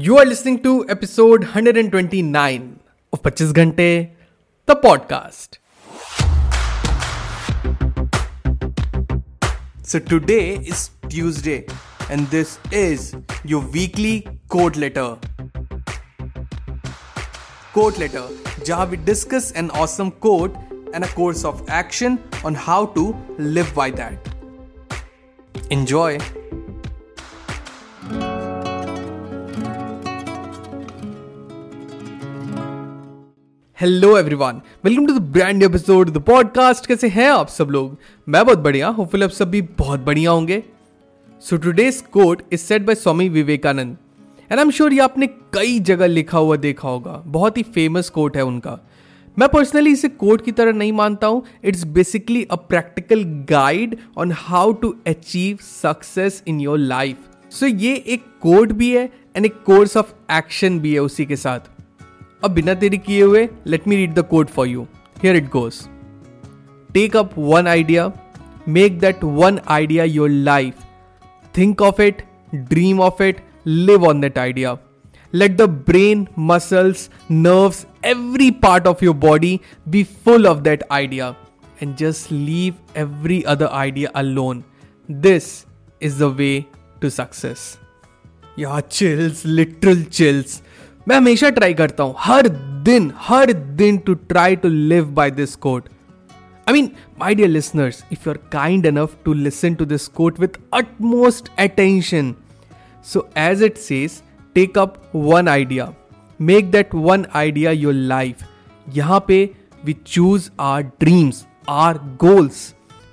You are listening to episode 129 of 25 Ghante, the podcast. So today is Tuesday and this is your weekly quote letter. Quote letter, जहां we discuss an awesome quote and a course of action on how to live by that. Enjoy! Hello everyone welcome to the brand episode the podcast कैसे हैं आप सब लोग? मैं बहुत बढ़िया hopeful आप सब भी बहुत बढ़िया होंगे। So today's quote is set by Swami Vivekananda and I am sure ये आपने कई जगह लिखा हुआ, देखा होगा। बहुत ही फ़ेमस कोट है उनका। मैं पर्सनली इसे कोट की तरह नहीं मानता हूँ। It's basically a practical guide on how to achieve success in your life so ये एक कोट भी है एंड एक कोर्स ऑफ़ एक्शन भी है उसी के साथ। अब बिना देरी किए हुए let me read the quote for you here it goes take up one idea make that one idea your life think of it dream of it live on that idea let the brain, muscles, nerves, every part of your body be full of that idea and just leave every other idea alone. This is the way to success. Yeah, chills, literal chills. मैं हमेशा try करता हूँ। हर दिन हर दिन to try to live by this quote I mean my dear listeners if you are kind enough to listen to this quote with utmost attention so as it says take up one idea make that one idea your life यहाँ पे we choose our dreams our goals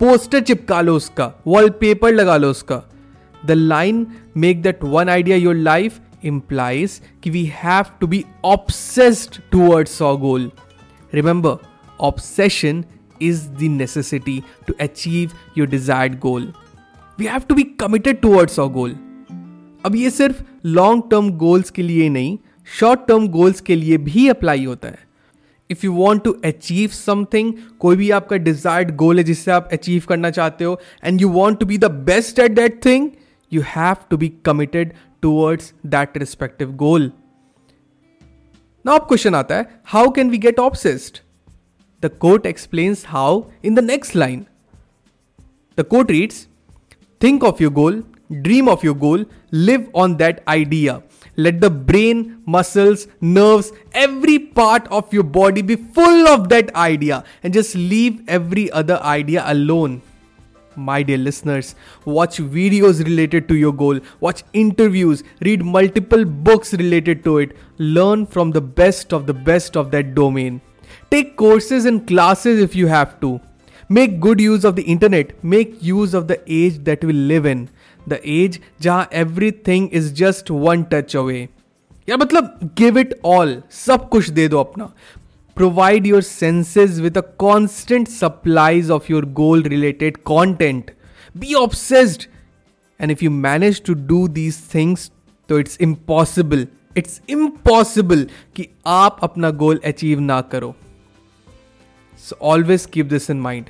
poster चिपका लो उसका wall लगा लो उसका. The line make that one idea your life implies कि we have to be obsessed towards a goal remember obsession is the necessity to achieve your desired goal we have to be committed towards a goal अब ये सिर्फ़ long term goals के लिए नहीं short term goals के लिए भी apply होता है. If you want to achieve something कोई भी आपका डिजायर्ड गोल है जिससे आप अचीव करना चाहते हो and you want to be the best at that thing you have to be committed towards that respective goal. Now, up question aata how can we get obsessed? The quote explains how in the next line. The quote reads Think of your goal, dream of your goal, live on that idea. Let the brain, muscles, nerves, every part of your body be full of that idea and just leave every other idea alone my dear listeners, watch videos related to your goal, watch interviews, read multiple books related to it, learn from the best of the best of that domain. Take courses and classes if you have to. Make good use of the internet, make use of the age that we live in. The age जहाँ everything is just one touch away. या मतलब give it all सब कुछ दे दो अपना provide your senses with a constant supplies of your goal related content be obsessed and if you manage to do these things तो it's impossible it's impossible कि आप अपना गोल अचीव ना करो so always keep this in mind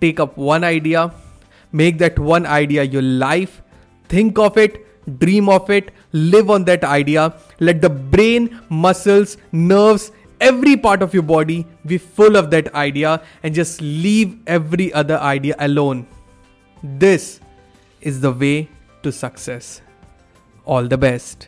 take up one idea make that one idea your life think of it, dream of it, live on that idea. Let the brain, muscles, nerves, every part of your body be full of that idea and just leave every other idea alone. This is the way to success. All the best.